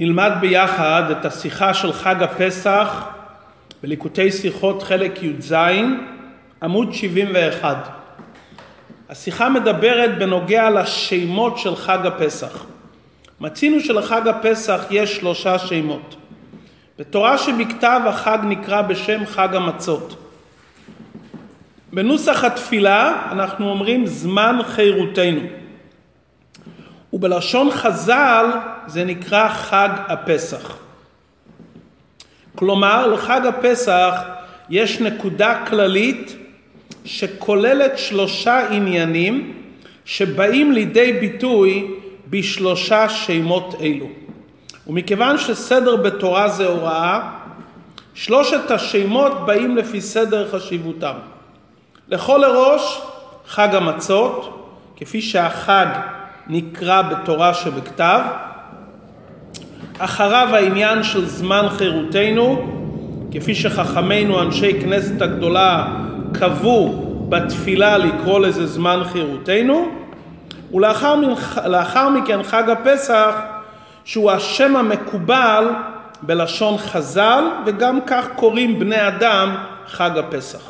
נלמד ביחד את השיחה של חג הפסח בליקוטי שיחות חלק י"ז, עמוד 71. השיחה מדברת בנוגע לשמות של חג הפסח. מצינו שלחג הפסח יש שלושה שמות. בתורה שבכתב החג נקרא בשם חג המצות. בנוסח התפילה אנחנו אומרים זמן חירותנו. ובלשון חז"ל זה נקרא חג הפסח. כלומר, לחג הפסח יש נקודה כללית שכוללת שלושה עניינים שבאים לידי ביטוי בשלושה שמות אלו. ומכיוון שסדר בתורה זה הוראה, שלושת השמות באים לפי סדר חשיבותם. לכל הראש חג המצות, כפי שהחג נקרא בתורה שבכתב, אחריו העניין של זמן חירותנו, כפי שחכמינו אנשי כנסת הגדולה קבעו בתפילה לקרוא לזה זמן חירותנו, ולאחר מכן חג הפסח שהוא השם המקובל בלשון חז"ל וגם כך קוראים בני אדם חג הפסח.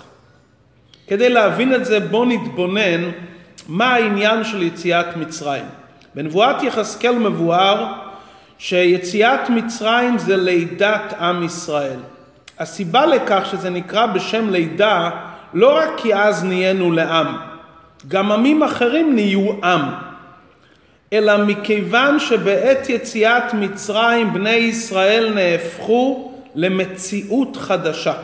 כדי להבין את זה בואו נתבונן מה העניין של יציאת מצרים. בנבואת יחזקאל מבואר שיציאת מצרים זה לידת עם ישראל. הסיבה לכך שזה נקרא בשם לידה לא רק כי אז נהיינו לעם, גם עמים אחרים נהיו עם, אלא מכיוון שבעת יציאת מצרים בני ישראל נהפכו למציאות חדשה.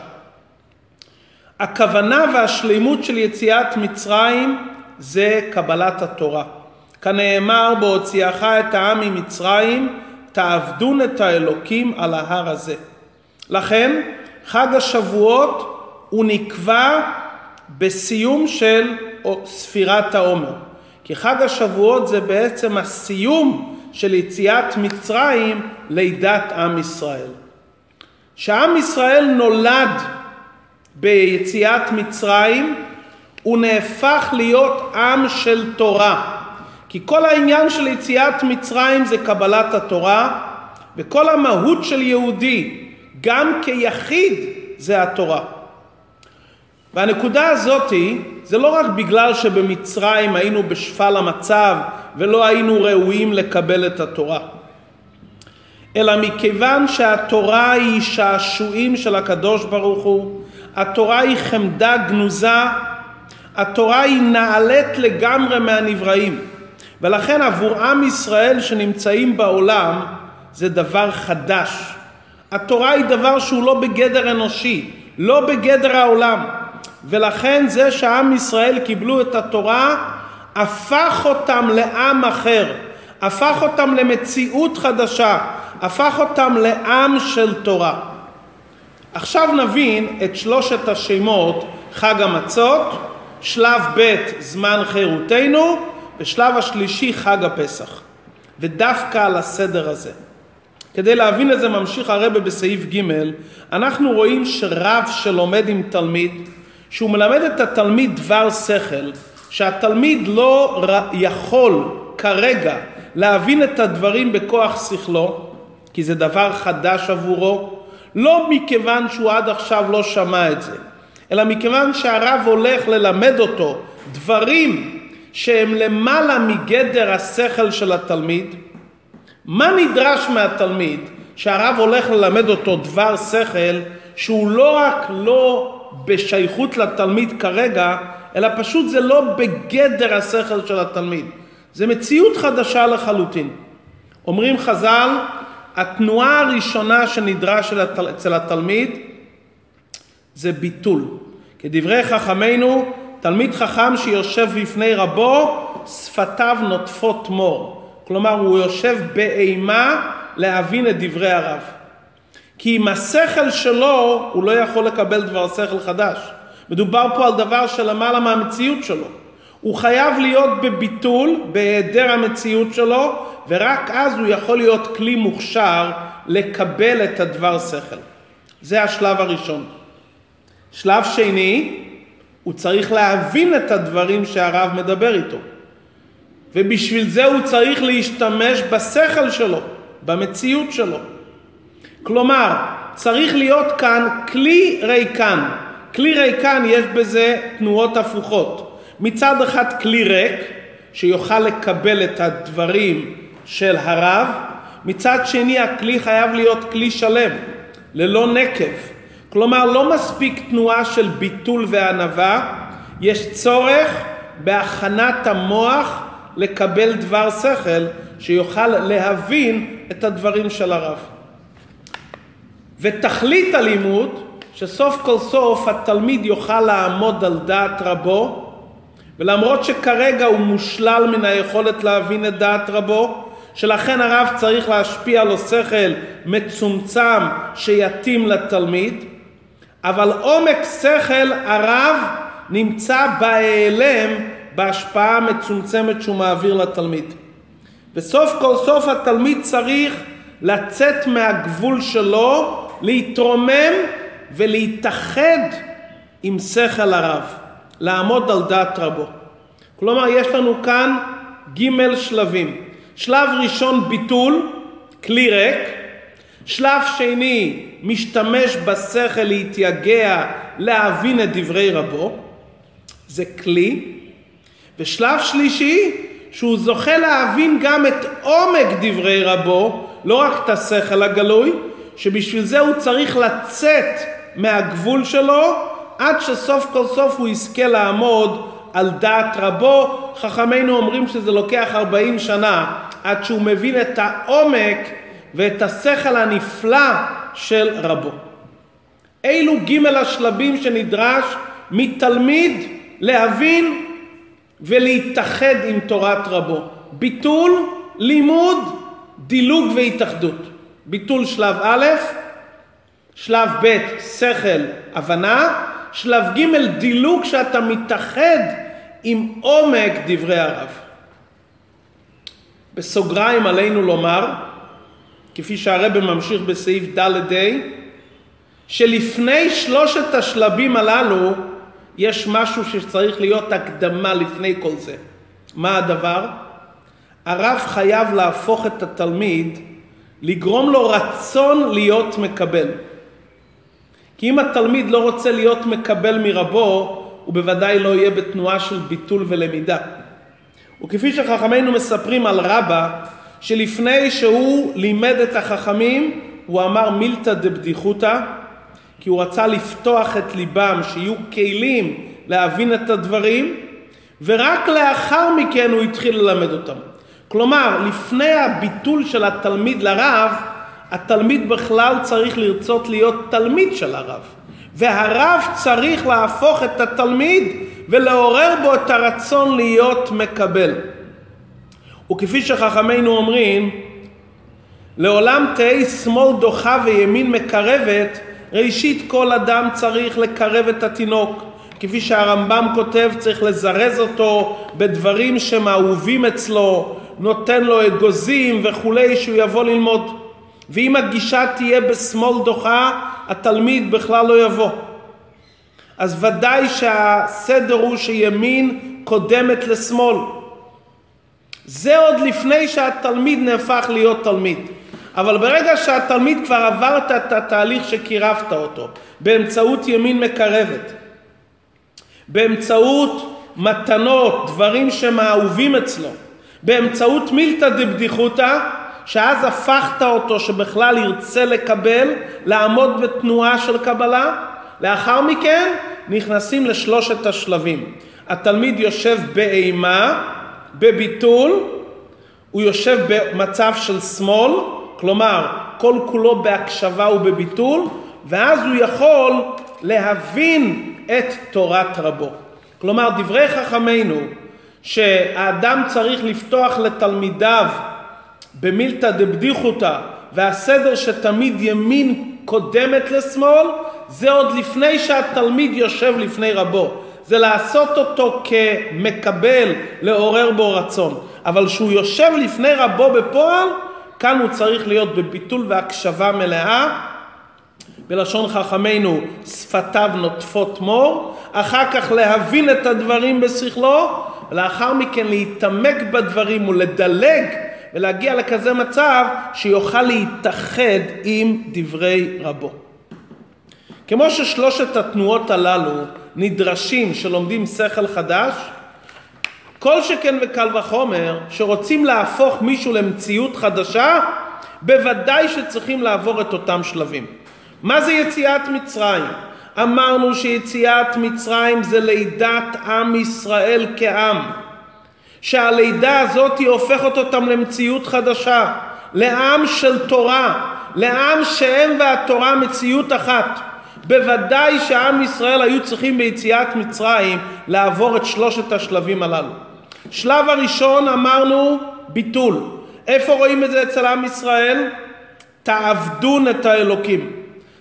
הכוונה והשלימות של יציאת מצרים זה קבלת התורה. כנאמר בהוציאך את העם ממצרים, תעבדון את האלוקים על ההר הזה. לכן חג השבועות הוא נקבע בסיום של ספירת העומר. כי חג השבועות זה בעצם הסיום של יציאת מצרים לידת עם ישראל. כשעם ישראל נולד ביציאת מצרים, הוא נהפך להיות עם של תורה. כי כל העניין של יציאת מצרים זה קבלת התורה, וכל המהות של יהודי, גם כיחיד, זה התורה. והנקודה הזאתי, זה לא רק בגלל שבמצרים היינו בשפל המצב ולא היינו ראויים לקבל את התורה, אלא מכיוון שהתורה היא שעשועים של הקדוש ברוך הוא, התורה היא חמדה גנוזה, התורה היא נעלית לגמרי מהנבראים. ולכן עבור עם ישראל שנמצאים בעולם זה דבר חדש. התורה היא דבר שהוא לא בגדר אנושי, לא בגדר העולם. ולכן זה שעם ישראל קיבלו את התורה הפך אותם לעם אחר, הפך אותם למציאות חדשה, הפך אותם לעם של תורה. עכשיו נבין את שלושת השמות חג המצות, שלב ב' זמן חירותנו ושלב השלישי חג הפסח. ודווקא על הסדר הזה. כדי להבין את זה ממשיך הרבה בסעיף ג' אנחנו רואים שרב שלומד עם תלמיד שהוא מלמד את התלמיד דבר שכל שהתלמיד לא יכול כרגע להבין את הדברים בכוח שכלו כי זה דבר חדש עבורו לא מכיוון שהוא עד עכשיו לא שמע את זה אלא מכיוון שהרב הולך ללמד אותו דברים שהם למעלה מגדר השכל של התלמיד, מה נדרש מהתלמיד שהרב הולך ללמד אותו דבר שכל שהוא לא רק לא בשייכות לתלמיד כרגע, אלא פשוט זה לא בגדר השכל של התלמיד. זה מציאות חדשה לחלוטין. אומרים חז"ל, התנועה הראשונה שנדרש אצל התלמיד זה ביטול. כדברי חכמינו, תלמיד חכם שיושב בפני רבו, שפתיו נוטפות מור. כלומר, הוא יושב באימה להבין את דברי הרב. כי עם השכל שלו, הוא לא יכול לקבל דבר שכל חדש. מדובר פה על דבר שלמעלה מהמציאות שלו. הוא חייב להיות בביטול, בהיעדר המציאות שלו, ורק אז הוא יכול להיות כלי מוכשר לקבל את הדבר שכל. זה השלב הראשון. שלב שני, הוא צריך להבין את הדברים שהרב מדבר איתו. ובשביל זה הוא צריך להשתמש בשכל שלו, במציאות שלו. כלומר, צריך להיות כאן כלי ריקן. כלי ריקן יש בזה תנועות הפוכות. מצד אחד כלי ריק, שיוכל לקבל את הדברים של הרב, מצד שני הכלי חייב להיות כלי שלם, ללא נקב. כלומר, לא מספיק תנועה של ביטול וענווה, יש צורך בהכנת המוח לקבל דבר שכל שיוכל להבין את הדברים של הרב. ותכלית הלימוד, שסוף כל סוף התלמיד יוכל לעמוד על דעת רבו, ולמרות שכרגע הוא מושלל מן היכולת להבין את דעת רבו, שלכן הרב צריך להשפיע לו שכל מצומצם שיתאים לתלמיד, אבל עומק שכל הרב נמצא בהיעלם בהשפעה המצומצמת שהוא מעביר לתלמיד. וסוף כל סוף התלמיד צריך לצאת מהגבול שלו, להתרומם ולהתאחד עם שכל הרב, לעמוד על דעת רבו. כלומר, יש לנו כאן ג' שלבים. שלב ראשון ביטול, כלי ריק. שלב שני, משתמש בשכל להתייגע, להבין את דברי רבו. זה כלי. ושלב שלישי, שהוא זוכה להבין גם את עומק דברי רבו, לא רק את השכל הגלוי, שבשביל זה הוא צריך לצאת מהגבול שלו, עד שסוף כל סוף הוא יזכה לעמוד על דעת רבו. חכמינו אומרים שזה לוקח 40 שנה עד שהוא מבין את העומק ואת השכל הנפלא של רבו. אילו ג' השלבים שנדרש מתלמיד להבין ולהתאחד עם תורת רבו. ביטול, לימוד, דילוג והתאחדות. ביטול שלב א', שלב ב', שכל, הבנה, שלב ג', דילוג שאתה מתאחד עם עומק דברי הרב. בסוגריים עלינו לומר, כפי שהרבא ממשיך בסעיף ד' ה', שלפני שלושת השלבים הללו יש משהו שצריך להיות הקדמה לפני כל זה. מה הדבר? הרב חייב להפוך את התלמיד, לגרום לו רצון להיות מקבל. כי אם התלמיד לא רוצה להיות מקבל מרבו, הוא בוודאי לא יהיה בתנועה של ביטול ולמידה. וכפי שחכמינו מספרים על רבא, שלפני שהוא לימד את החכמים, הוא אמר מילתא דבדיחותא, כי הוא רצה לפתוח את ליבם, שיהיו כלים להבין את הדברים, ורק לאחר מכן הוא התחיל ללמד אותם. כלומר, לפני הביטול של התלמיד לרב, התלמיד בכלל צריך לרצות להיות תלמיד של הרב. והרב צריך להפוך את התלמיד ולעורר בו את הרצון להיות מקבל. וכפי שחכמינו אומרים, לעולם תהא שמאל דוחה וימין מקרבת, ראשית כל אדם צריך לקרב את התינוק. כפי שהרמב"ם כותב, צריך לזרז אותו בדברים שהם אהובים אצלו, נותן לו אגוזים וכולי, שהוא יבוא ללמוד. ואם הגישה תהיה בשמאל דוחה, התלמיד בכלל לא יבוא. אז ודאי שהסדר הוא שימין קודמת לשמאל. זה עוד לפני שהתלמיד נהפך להיות תלמיד. אבל ברגע שהתלמיד כבר עברת את התהליך שקירבת אותו, באמצעות ימין מקרבת, באמצעות מתנות, דברים שהם אהובים אצלו, באמצעות מילתא דבדיחותא, שאז הפכת אותו שבכלל ירצה לקבל, לעמוד בתנועה של קבלה, לאחר מכן נכנסים לשלושת השלבים. התלמיד יושב באימה, בביטול, הוא יושב במצב של שמאל, כלומר כל כולו בהקשבה ובביטול, ואז הוא יכול להבין את תורת רבו. כלומר דברי חכמינו שהאדם צריך לפתוח לתלמידיו במילתא דבדיחותא והסדר שתמיד ימין קודמת לשמאל זה עוד לפני שהתלמיד יושב לפני רבו זה לעשות אותו כמקבל, לעורר בו רצון. אבל כשהוא יושב לפני רבו בפועל כאן הוא צריך להיות בביטול והקשבה מלאה. בלשון חכמינו שפתיו נוטפות מור, אחר כך להבין את הדברים בשכלו, לאחר מכן להתעמק בדברים ולדלג ולהגיע לכזה מצב שיוכל להתאחד עם דברי רבו. כמו ששלושת התנועות הללו נדרשים שלומדים שכל חדש, כל שכן וקל וחומר שרוצים להפוך מישהו למציאות חדשה, בוודאי שצריכים לעבור את אותם שלבים. מה זה יציאת מצרים? אמרנו שיציאת מצרים זה לידת עם ישראל כעם. שהלידה הזאת היא הופכת אותם למציאות חדשה, לעם של תורה, לעם שהם והתורה מציאות אחת. בוודאי שעם ישראל היו צריכים ביציאת מצרים לעבור את שלושת השלבים הללו. שלב הראשון אמרנו ביטול. איפה רואים את זה אצל עם ישראל? תעבדון את האלוקים.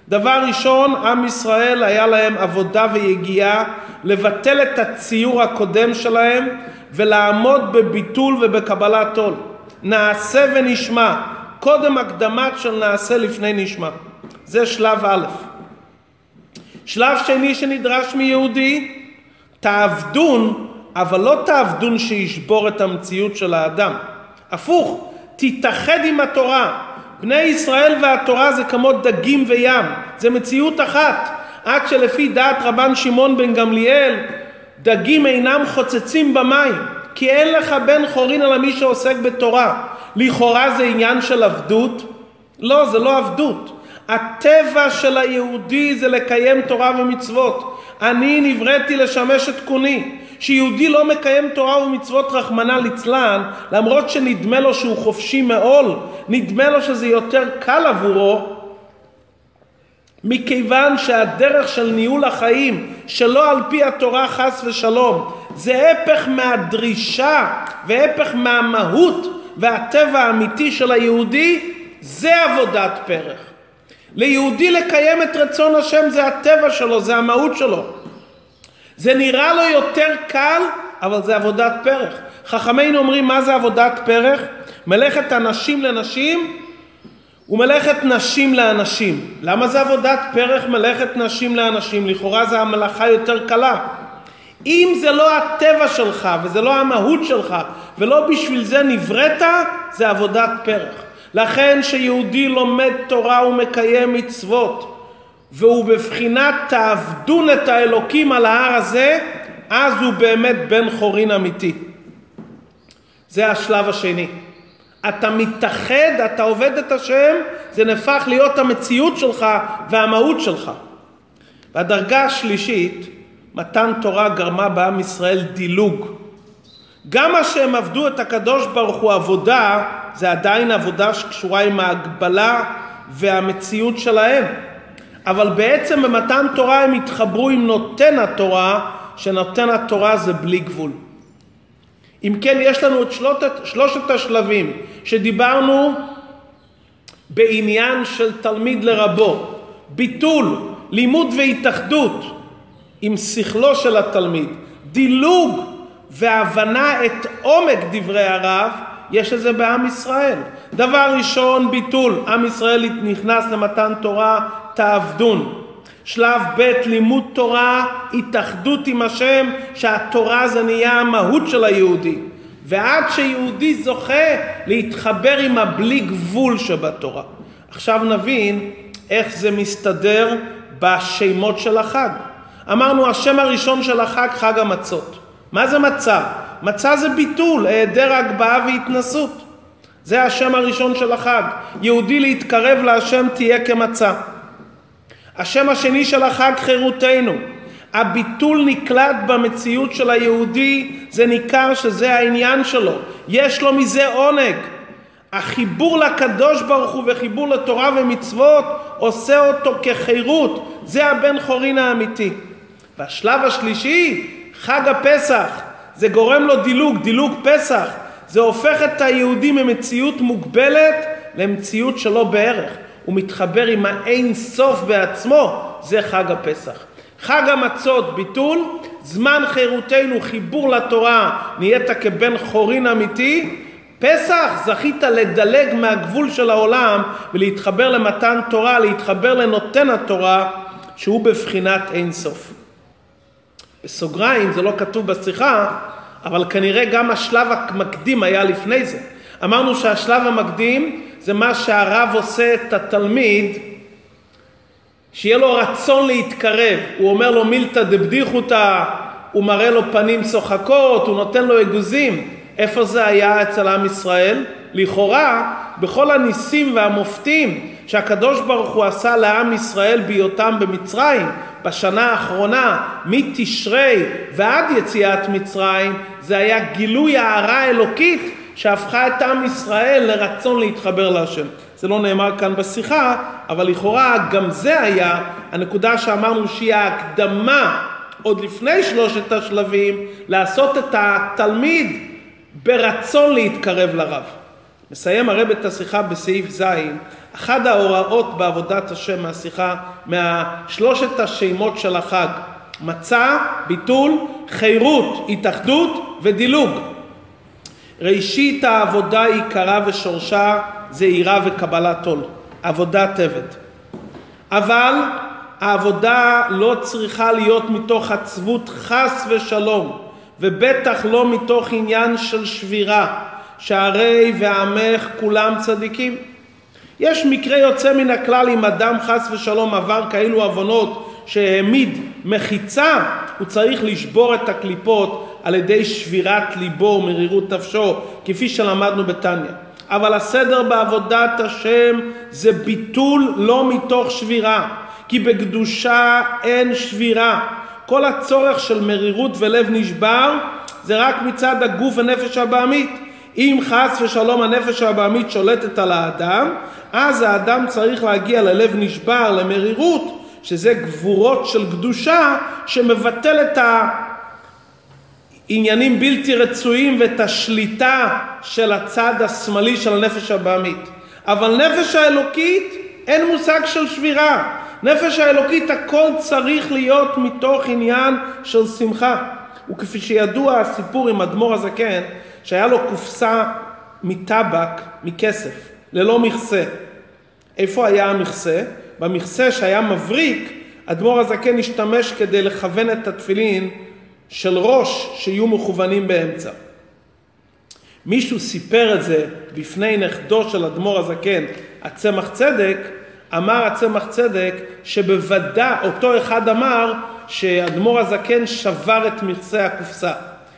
דבר ראשון, עם ישראל היה להם עבודה ויגיעה לבטל את הציור הקודם שלהם ולעמוד בביטול ובקבלת עול. נעשה ונשמע, קודם הקדמת של נעשה לפני נשמע. זה שלב א'. שלב שני שנדרש מיהודי, תעבדון, אבל לא תעבדון שישבור את המציאות של האדם. הפוך, תתאחד עם התורה. בני ישראל והתורה זה כמו דגים וים, זה מציאות אחת. עד שלפי דעת רבן שמעון בן גמליאל, דגים אינם חוצצים במים, כי אין לך בן חורין אלא מי שעוסק בתורה. לכאורה זה עניין של עבדות? לא, זה לא עבדות. הטבע של היהודי זה לקיים תורה ומצוות. אני נבראתי לשמש את קוני. שיהודי לא מקיים תורה ומצוות רחמנא ליצלן, למרות שנדמה לו שהוא חופשי מעול, נדמה לו שזה יותר קל עבורו, מכיוון שהדרך של ניהול החיים שלא על פי התורה חס ושלום זה הפך מהדרישה והפך מהמהות והטבע האמיתי של היהודי זה עבודת פרח. ליהודי לקיים את רצון השם זה הטבע שלו, זה המהות שלו. זה נראה לו יותר קל, אבל זה עבודת פרח. חכמינו אומרים מה זה עבודת פרח? מלאכת אנשים לנשים ומלאכת נשים לאנשים. למה זה עבודת פרח מלאכת נשים לאנשים? לכאורה זה המלאכה יותר קלה. אם זה לא הטבע שלך וזה לא המהות שלך ולא בשביל זה נבראת, זה עבודת פרח. לכן שיהודי לומד תורה ומקיים מצוות והוא בבחינת תעבדון את האלוקים על ההר הזה, אז הוא באמת בן חורין אמיתי. זה השלב השני. אתה מתאחד, אתה עובד את השם, זה נהפך להיות המציאות שלך והמהות שלך. והדרגה השלישית, מתן תורה גרמה בעם ישראל דילוג. גם מה שהם עבדו את הקדוש ברוך הוא עבודה, זה עדיין עבודה שקשורה עם ההגבלה והמציאות שלהם. אבל בעצם במתן תורה הם התחברו עם נותן התורה, שנותן התורה זה בלי גבול. אם כן, יש לנו את שלושת, שלושת השלבים שדיברנו בעניין של תלמיד לרבו, ביטול, לימוד והתאחדות עם שכלו של התלמיד, דילוג והבנה את עומק דברי הרב, יש את זה בעם ישראל. דבר ראשון, ביטול. עם ישראל נכנס למתן תורה תעבדון. שלב ב' לימוד תורה, התאחדות עם השם, שהתורה זה נהיה המהות של היהודי. ועד שיהודי זוכה להתחבר עם הבלי גבול שבתורה. עכשיו נבין איך זה מסתדר בשמות של החג. אמרנו השם הראשון של החג חג המצות. מה זה מצה? מצה זה ביטול, היעדר הגבהה והתנסות. זה השם הראשון של החג. יהודי להתקרב להשם תהיה כמצה. השם השני של החג חירותנו. הביטול נקלט במציאות של היהודי, זה ניכר שזה העניין שלו. יש לו מזה עונג. החיבור לקדוש ברוך הוא וחיבור לתורה ומצוות עושה אותו כחירות. זה הבן חורין האמיתי. והשלב השלישי, חג הפסח. זה גורם לו דילוג, דילוג פסח. זה הופך את היהודי ממציאות מוגבלת למציאות שלא בערך. הוא מתחבר עם האין סוף בעצמו, זה חג הפסח. חג המצות, ביטול, זמן חירותנו, חיבור לתורה, נהיית כבן חורין אמיתי. פסח, זכית לדלג מהגבול של העולם ולהתחבר למתן תורה, להתחבר לנותן התורה, שהוא בבחינת אין סוף. בסוגריים, זה לא כתוב בשיחה, אבל כנראה גם השלב המקדים היה לפני זה. אמרנו שהשלב המקדים זה מה שהרב עושה את התלמיד, שיהיה לו רצון להתקרב. הוא אומר לו מילתא דבדיחותא, הוא מראה לו פנים צוחקות, הוא נותן לו אגוזים. איפה זה היה אצל עם ישראל? לכאורה, בכל הניסים והמופתים שהקדוש ברוך הוא עשה לעם ישראל בהיותם במצרים, בשנה האחרונה, מתשרי ועד יציאת מצרים, זה היה גילוי הערה אלוקית שהפכה את עם ישראל לרצון להתחבר להשם. זה לא נאמר כאן בשיחה, אבל לכאורה גם זה היה הנקודה שאמרנו שהיא ההקדמה עוד לפני שלושת השלבים, לעשות את התלמיד ברצון להתקרב לרב. מסיים הרב את השיחה בסעיף ז', אחד ההוראות בעבודת השם מהשיחה, מהשלושת השמות של החג, מצה, ביטול, חירות, התאחדות ודילוג. ראשית העבודה עיקרה ושורשה זה יראה וקבלת עול, עבודת עבד. אבל העבודה לא צריכה להיות מתוך עצבות חס ושלום, ובטח לא מתוך עניין של שבירה, שהרי ועמך כולם צדיקים. יש מקרה יוצא מן הכלל אם אדם חס ושלום עבר כאלו עוונות שהעמיד מחיצה, הוא צריך לשבור את הקליפות על ידי שבירת ליבו ומרירות נפשו, כפי שלמדנו בתניא. אבל הסדר בעבודת השם זה ביטול לא מתוך שבירה, כי בקדושה אין שבירה. כל הצורך של מרירות ולב נשבר זה רק מצד הגוף ונפש הבעמית. אם חס ושלום הנפש הבעמית שולטת על האדם, אז האדם צריך להגיע ללב נשבר, למרירות, שזה גבורות של קדושה שמבטל את העניינים בלתי רצויים ואת השליטה של הצד השמאלי של הנפש הבעמית. אבל נפש האלוקית אין מושג של שבירה. נפש האלוקית הכל צריך להיות מתוך עניין של שמחה. וכפי שידוע הסיפור עם אדמו"ר הזקן, שהיה לו קופסה מטבק, מכסף, ללא מכסה. איפה היה המכסה? במכסה שהיה מבריק, אדמו"ר הזקן השתמש כדי לכוון את התפילין של ראש שיהיו מכוונים באמצע. מישהו סיפר את זה בפני נכדו של אדמו"ר הזקן, הצמח צדק, אמר הצמח צדק שבוודא, אותו אחד אמר שאדמו"ר הזקן שבר את מכסה הקופסה,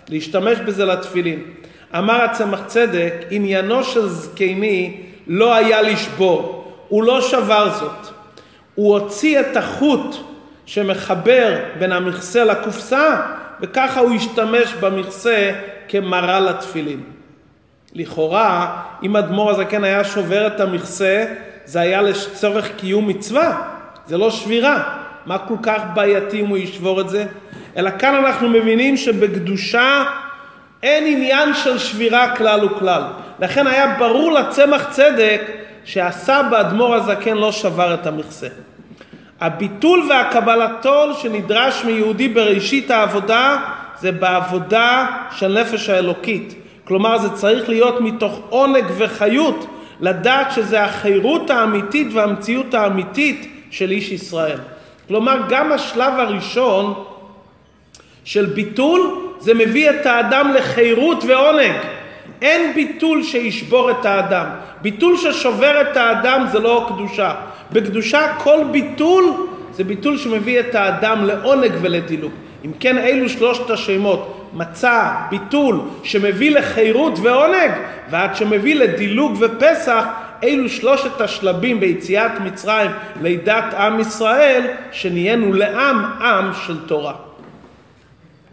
להשתמש בזה לתפילין. אמר הצמח צדק, עניינו של זקני לא היה לשבור, הוא לא שבר זאת. הוא הוציא את החוט שמחבר בין המכסה לקופסה, וככה הוא השתמש במכסה כמראה לתפילין. לכאורה, אם אדמו"ר הזקן היה שובר את המכסה, זה היה לצורך קיום מצווה, זה לא שבירה. מה כל כך בעייתי אם הוא ישבור את זה? אלא כאן אנחנו מבינים שבקדושה אין עניין של שבירה כלל וכלל. לכן היה ברור לצמח צדק שהסבא אדמו"ר הזקן לא שבר את המכסה. הביטול והקבלתו שנדרש מיהודי בראשית העבודה זה בעבודה של נפש האלוקית. כלומר זה צריך להיות מתוך עונג וחיות לדעת שזה החירות האמיתית והמציאות האמיתית של איש ישראל. כלומר, גם השלב הראשון של ביטול, זה מביא את האדם לחירות ועונג. אין ביטול שישבור את האדם. ביטול ששובר את האדם זה לא קדושה. בקדושה כל ביטול זה ביטול שמביא את האדם לעונג ולדילוג. אם כן, אלו שלושת השמות, מצה, ביטול, שמביא לחירות ועונג, ועד שמביא לדילוג ופסח, אלו שלושת השלבים ביציאת מצרים לידת עם ישראל, שנהיינו לעם עם של תורה.